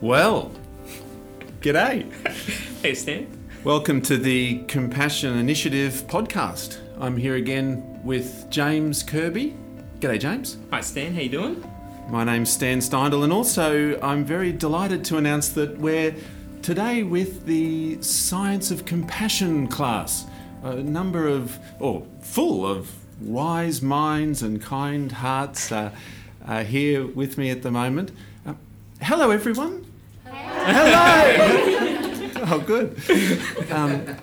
Well, g'day. Hey, Stan. Welcome to the Compassion Initiative podcast. I'm here again with James Kirby. G'day, James. Hi, Stan. How you doing? My name's Stan Steindl, and also I'm very delighted to announce that we're today with the Science of Compassion class. A number of, or full of, wise minds and kind hearts uh, are here with me at the moment. Uh, hello, everyone. Hello. oh, good. Um,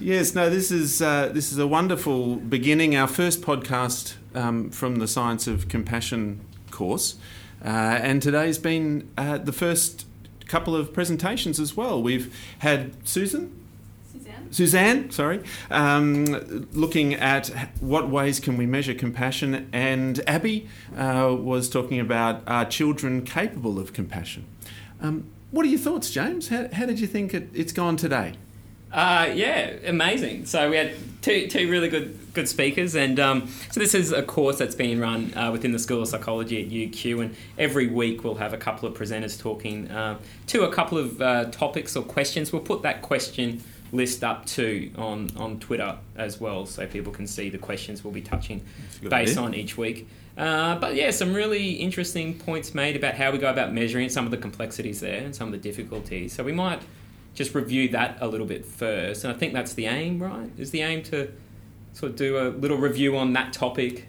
yes, no, this is uh, this is a wonderful beginning. Our first podcast um, from the Science of Compassion course, uh, and today's been uh, the first couple of presentations as well. We've had Susan. Suzanne? Suzanne, sorry, um, looking at what ways can we measure compassion, and Abby uh, was talking about are children capable of compassion. Um, what are your thoughts, James? How, how did you think it, it's gone today? Uh, yeah, amazing. So we had two, two really good good speakers, and um, so this is a course that's being run uh, within the School of Psychology at UQ, and every week we'll have a couple of presenters talking uh, to a couple of uh, topics or questions. We'll put that question list up too on on Twitter as well, so people can see the questions we'll be touching a based idea. on each week. Uh, but yeah, some really interesting points made about how we go about measuring some of the complexities there and some of the difficulties. So we might just review that a little bit first, and I think that's the aim, right? Is the aim to sort of do a little review on that topic?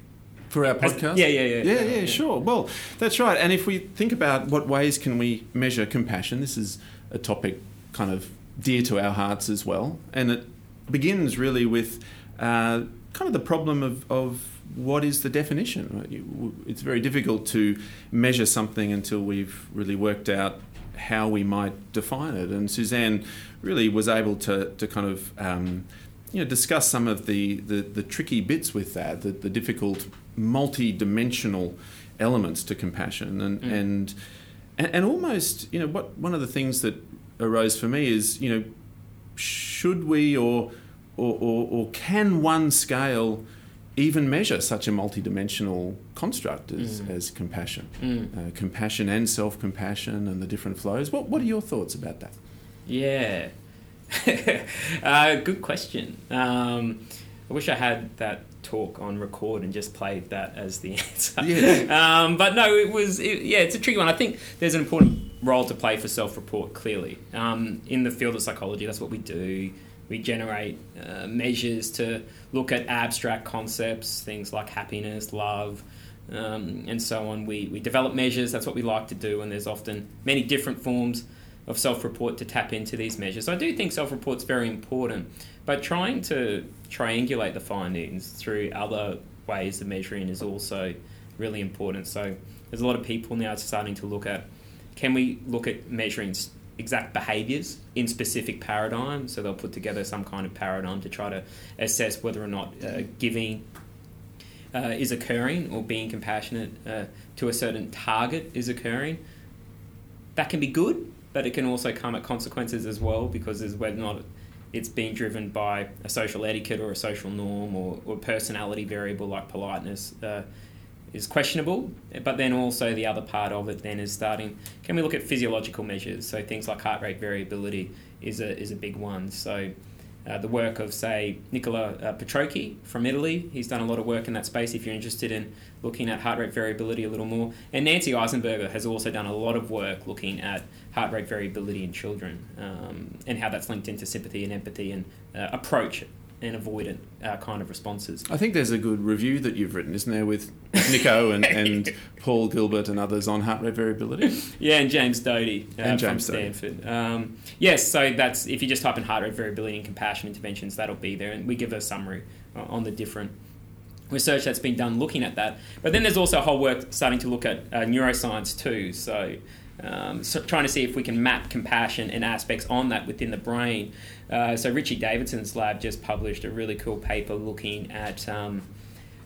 For our As- podcast? yeah, yeah, yeah. Yeah, yeah, sure. Well, that's right. And if we think about what ways can we measure compassion, this is a topic kind of dear to our hearts as well. And it begins really with uh, kind of the problem of, of what is the definition. It's very difficult to measure something until we've really worked out how we might define it. And Suzanne really was able to, to kind of um, you know, discuss some of the, the, the tricky bits with that, the, the difficult multi-dimensional elements to compassion and, Mm. and and and almost you know what one of the things that arose for me is you know should we or or, or, or can one scale even measure such a multi-dimensional construct as, Mm. as compassion Mm. uh, compassion and self-compassion and the different flows what, what are your thoughts about that Yeah. uh, good question. Um, I wish I had that talk on record and just played that as the answer. Yeah. Um, but no, it was, it, yeah, it's a tricky one. I think there's an important role to play for self report, clearly. Um, in the field of psychology, that's what we do. We generate uh, measures to look at abstract concepts, things like happiness, love, um, and so on. We, we develop measures, that's what we like to do, and there's often many different forms of self report to tap into these measures. So I do think self report's very important, but trying to triangulate the findings through other ways of measuring is also really important. So there's a lot of people now starting to look at can we look at measuring exact behaviors in specific paradigms? So they'll put together some kind of paradigm to try to assess whether or not uh, giving uh, is occurring or being compassionate uh, to a certain target is occurring. That can be good, but it can also come at consequences as well because there's whether or not it's being driven by a social etiquette or a social norm or, or personality variable like politeness uh, is questionable. But then also the other part of it then is starting. Can we look at physiological measures? So things like heart rate variability is a is a big one. So. Uh, the work of, say, Nicola uh, Petrocchi from Italy. He's done a lot of work in that space if you're interested in looking at heart rate variability a little more. And Nancy Eisenberger has also done a lot of work looking at heart rate variability in children um, and how that's linked into sympathy and empathy and uh, approach and avoidant uh, kind of responses. I think there's a good review that you've written, isn't there, with Nico and, and Paul Gilbert and others on heart rate variability? Yeah, and James Doty uh, And from James Doty. Stanford. Um, yes, so that's if you just type in heart rate variability and compassion interventions, that'll be there, and we give a summary uh, on the different research that's been done looking at that. But then there's also a whole work starting to look at uh, neuroscience too. So. Um, so trying to see if we can map compassion and aspects on that within the brain. Uh, so Richie Davidson's lab just published a really cool paper looking at um,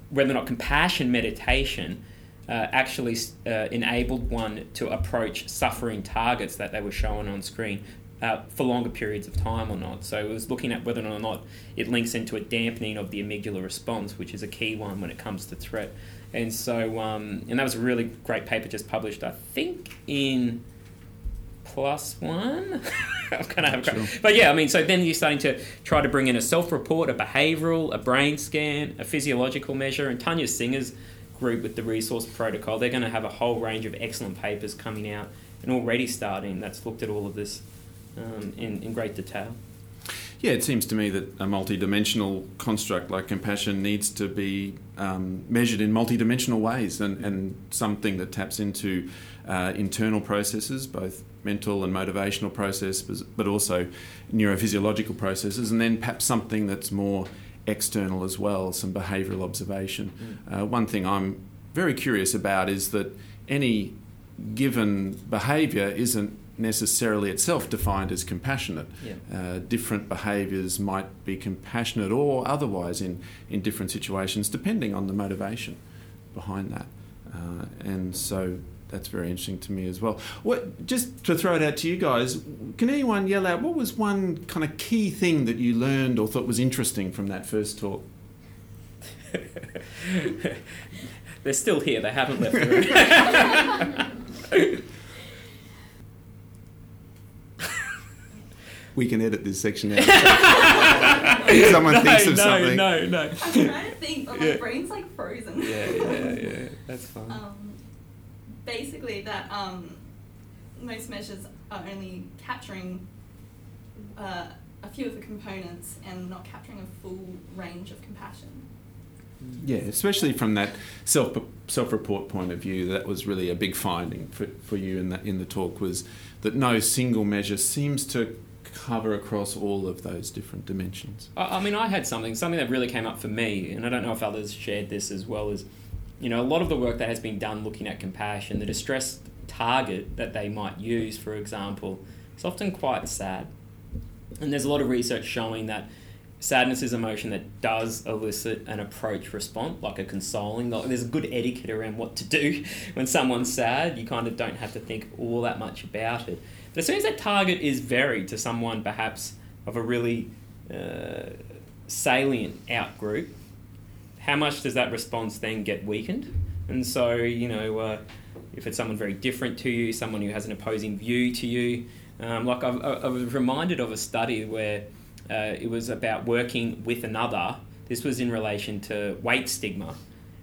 whether or not compassion meditation uh, actually uh, enabled one to approach suffering targets that they were showing on screen uh, for longer periods of time or not. So it was looking at whether or not it links into a dampening of the amygdala response, which is a key one when it comes to threat. And so, um, and that was a really great paper just published, I think, in PLOS ONE. I'm gonna have, sure. but yeah, I mean, so then you're starting to try to bring in a self-report, a behavioural, a brain scan, a physiological measure, and Tania Singer's group with the resource protocol, they're going to have a whole range of excellent papers coming out and already starting that's looked at all of this um, in, in great detail. Yeah, it seems to me that a multidimensional construct like compassion needs to be um, measured in multidimensional ways and, and something that taps into uh, internal processes, both mental and motivational processes, but also neurophysiological processes, and then perhaps something that's more external as well, some behavioural observation. Mm. Uh, one thing I'm very curious about is that any given behaviour isn't necessarily itself defined as compassionate. Yeah. Uh, different behaviours might be compassionate or otherwise in, in different situations, depending on the motivation behind that. Uh, and so that's very interesting to me as well. What, just to throw it out to you guys, can anyone yell out what was one kind of key thing that you learned or thought was interesting from that first talk? They're still here. They haven't left the room. we can edit this section out. Someone no, thinks of no, something. No, no, I'm trying to think, but my yeah. brain's like frozen. Yeah, yeah, yeah. That's fine. Um, basically, that um, most measures are only capturing uh, a few of the components and not capturing a full range of compassion. Yeah, especially from that self self report point of view, that was really a big finding for, for you in the in the talk was that no single measure seems to cover across all of those different dimensions? I, mean, I had something, something that really came up for me, and I don't know if others shared this as well, is, you know, a lot of the work that has been done looking at compassion, the distress target that they might use, for example, is often quite sad. And there's a lot of research showing that sadness is emotion that does elicit an approach response, like a consoling. There's a good etiquette around what to do when someone's sad. You kind of don't have to think all that much about it. But as soon as that target is varied to someone perhaps of a really uh, salient out group, how much does that response then get weakened? And so, you know, uh, if it's someone very different to you, someone who has an opposing view to you, um, like I've, I was reminded of a study where uh, it was about working with another. This was in relation to weight stigma,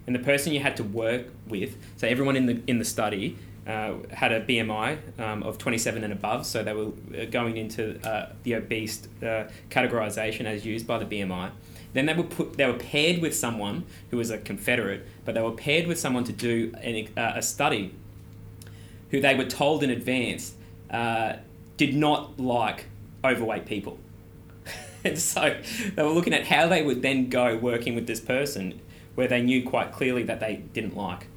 and the person you had to work with. So everyone in the in the study uh, had a BMI um, of 27 and above, so they were uh, going into uh, the obese uh, categorization as used by the BMI. Then they were put, they were paired with someone who was a Confederate, but they were paired with someone to do an, uh, a study, who they were told in advance did not like overweight people, and so they were looking at how they would then go working with this person, where they knew quite clearly that they didn't like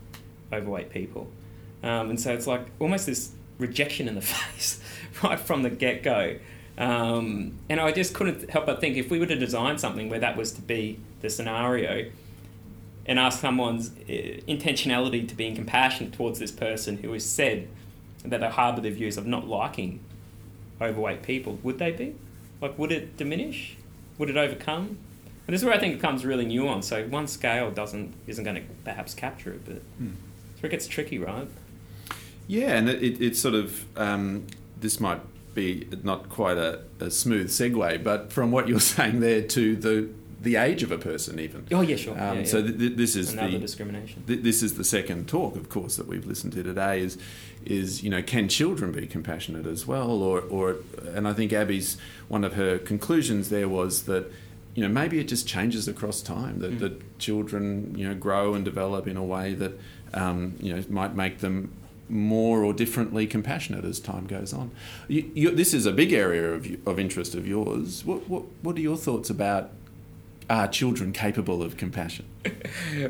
overweight people. Um, and so it's like almost this rejection in the face right from the get go. Um, and I just couldn't help but think if we were to design something where that was to be the scenario and ask someone's uh, intentionality to being compassionate towards this person who has said that they harbour the views of not liking overweight people, would they be? Like, would it diminish? Would it overcome? And this is where I think it becomes really nuanced. So one scale doesn't isn't going to perhaps capture it, but hmm. it's where it gets tricky, right? Yeah, and it, it, it sort of um, this might be not quite a, a, smooth segue, but from what you're saying there to the the age of a person, even. Oh yeah, sure. Um, yeah, so th- th- this is Another the discrimination. Th- this is the second talk, of course, that we've listened to today. Is is you know can children be compassionate as well, or or and I think Abby's one of her conclusions there was that you know maybe it just changes across time that, mm. that children you know grow and develop in a way that um, you know might make them more or differently compassionate as time goes on. You, you, this is a big area of, of interest of yours. What, what, what are your thoughts about are children capable of compassion?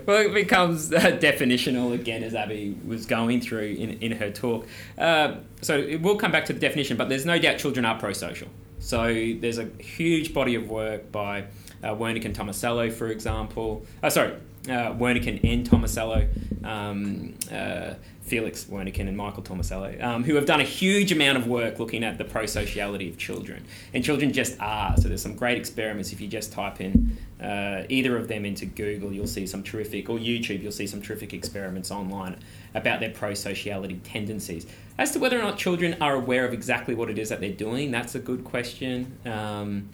well, it becomes uh, definitional again, as Abby was going through in, in her talk. Uh, so it will come back to the definition, but there's no doubt children are pro-social. So there's a huge body of work by uh, Warneken and Tomasello, for example. Uh, sorry, uh, and Tomasello. Um, uh, Felix Warneken and Michael Tomasello, um, who have done a huge amount of work looking at the pro-sociality of children. And children just are. So there's some great experiments if you just type in uh, either of them into Google, you'll see some terrific, or YouTube, you'll see some terrific experiments online about their pro sociality tendencies. As to whether or not children are aware of exactly what it is that they're doing, that's a good question. Um,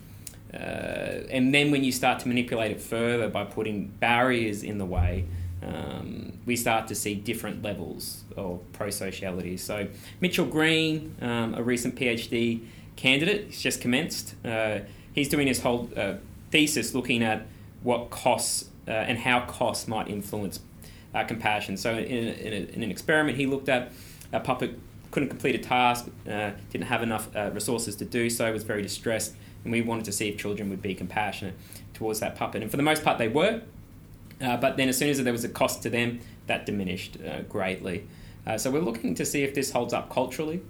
uh, and then when you start to manipulate it further by putting barriers in the way, um, we start to see different levels of pro sociality. So, Mitchell Green, um, a recent PhD candidate, he's just commenced. Uh, he's doing his whole uh, thesis looking at what costs uh, and how costs might influence uh, compassion. So, in, in, a, in, an experiment, he looked at a puppet couldn't complete a task, uh, didn't have enough uh, resources to do so, was very distressed, and we wanted to see if children would be compassionate towards that puppet. And for the most part, they were. Uh, but then, as soon as there was a cost to them, that diminished uh, greatly. so, we're looking to see if this holds up culturally.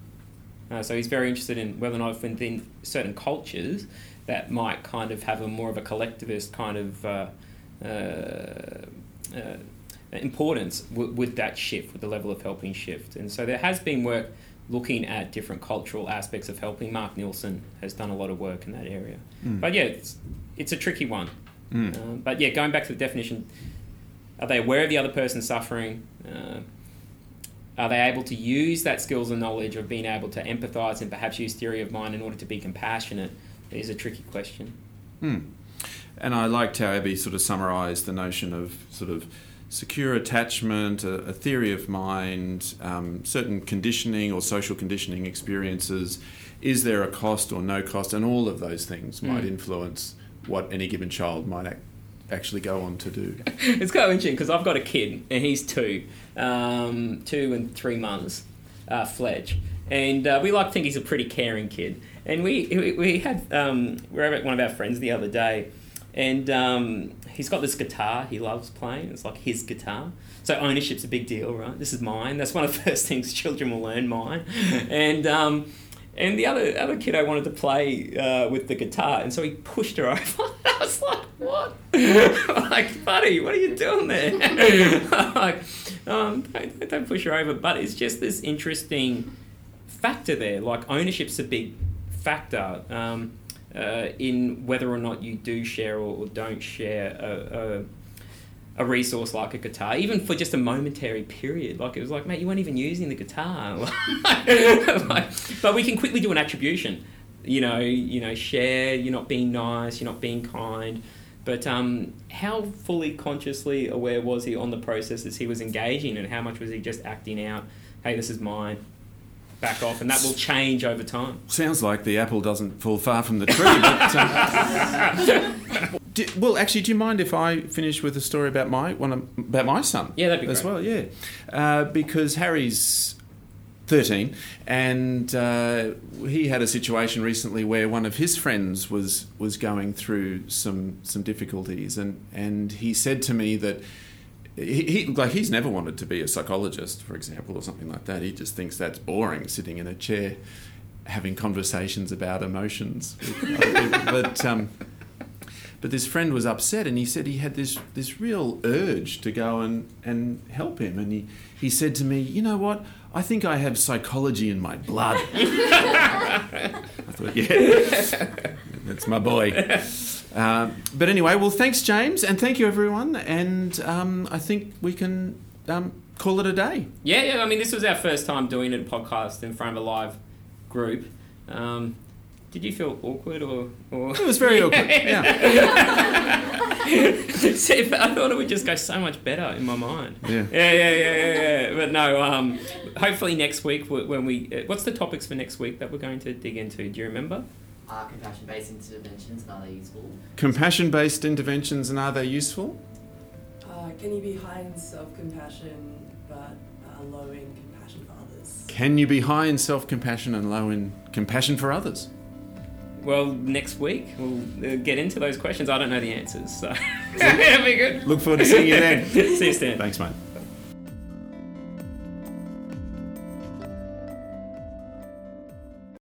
so, he's very interested in whether or not within certain cultures that might kind of have a more of a collectivist kind of uh, uh, uh, importance w- with that shift, with the level of helping shift. And so there has been work looking at different cultural aspects of helping. Mark Nielsen has done a lot of work in that area. Mm. But yeah, it's, it's a tricky one. Mm. Uh, but yeah, going back to the definition, are they aware of the other person's suffering? Uh, are they able to use that skills and knowledge of being able to empathize and perhaps use theory of mind in order to be compassionate? Is a tricky question. Hmm. And I liked how Abby sort of summarised the notion of sort of secure attachment, a, a theory of mind, um, certain conditioning or social conditioning experiences. Is there a cost or no cost? And all of those things mm. might influence what any given child might act, actually go on to do. it's quite interesting because I've got a kid and he's two, um, two and three months, uh, Fledge. And uh, we like to think he's a pretty caring kid. And we we had um, we were at one of our friends the other day, and um, he's got this guitar he loves playing. It's like his guitar. So ownership's a big deal, right? This is mine. That's one of the first things children will learn. Mine, and. Um, and the other other kid I wanted to play uh, with the guitar, and so he pushed her over. I was like, "What?" like, buddy, what are you doing there? like, um, don't, don't push her over. But it's just this interesting factor there. Like, ownership's a big factor um, uh, in whether or not you do share or, or don't share a, a, a, resource like a guitar, even for just a momentary period. Like it was like, mate, you weren't even using the guitar. like, but we can quickly do an attribution. You know, you know, share. You're not being nice. You're not being kind. But um, how fully consciously aware was he on the processes he was engaging, and how much was he just acting out? Hey, this is mine back off, and that will change over time. Sounds like the apple doesn't fall far from the tree. but, um, do, well, actually, do you mind if I finish with a story about my one about my son? Yeah, that'd be as great. well. Yeah, uh, because Harry's. 13 and uh, he had a situation recently where one of his friends was was going through some some difficulties and and he said to me that he, he, like he's never wanted to be a psychologist, for example, or something like that. He just thinks that's boring, sitting in a chair, having conversations about emotions. but um, but this friend was upset, and he said he had this this real urge to go and and help him, and he he said to me, you know what? I think I have psychology in my blood. I thought, yeah, that's my boy. Uh, but anyway, well, thanks, James, and thank you, everyone. And um, I think we can um, call it a day. Yeah, yeah. I mean, this was our first time doing a podcast in front of a live group. Um, did you feel awkward or, or? It was very awkward. Yeah. See, I thought it would just go so much better in my mind. Yeah. Yeah, yeah, yeah, yeah. yeah. But no. Um, hopefully next week when we. Uh, what's the topics for next week that we're going to dig into? Do you remember? Are compassion based interventions and are they useful? Compassion based interventions and are they useful? Uh, can you be high in self compassion but uh, low in compassion for others? Can you be high in self compassion and low in compassion for others? Well, next week we'll uh, get into those questions. I don't know the answers, so that'll be good. Look forward to seeing you then. See you, Stan. Thanks, mate.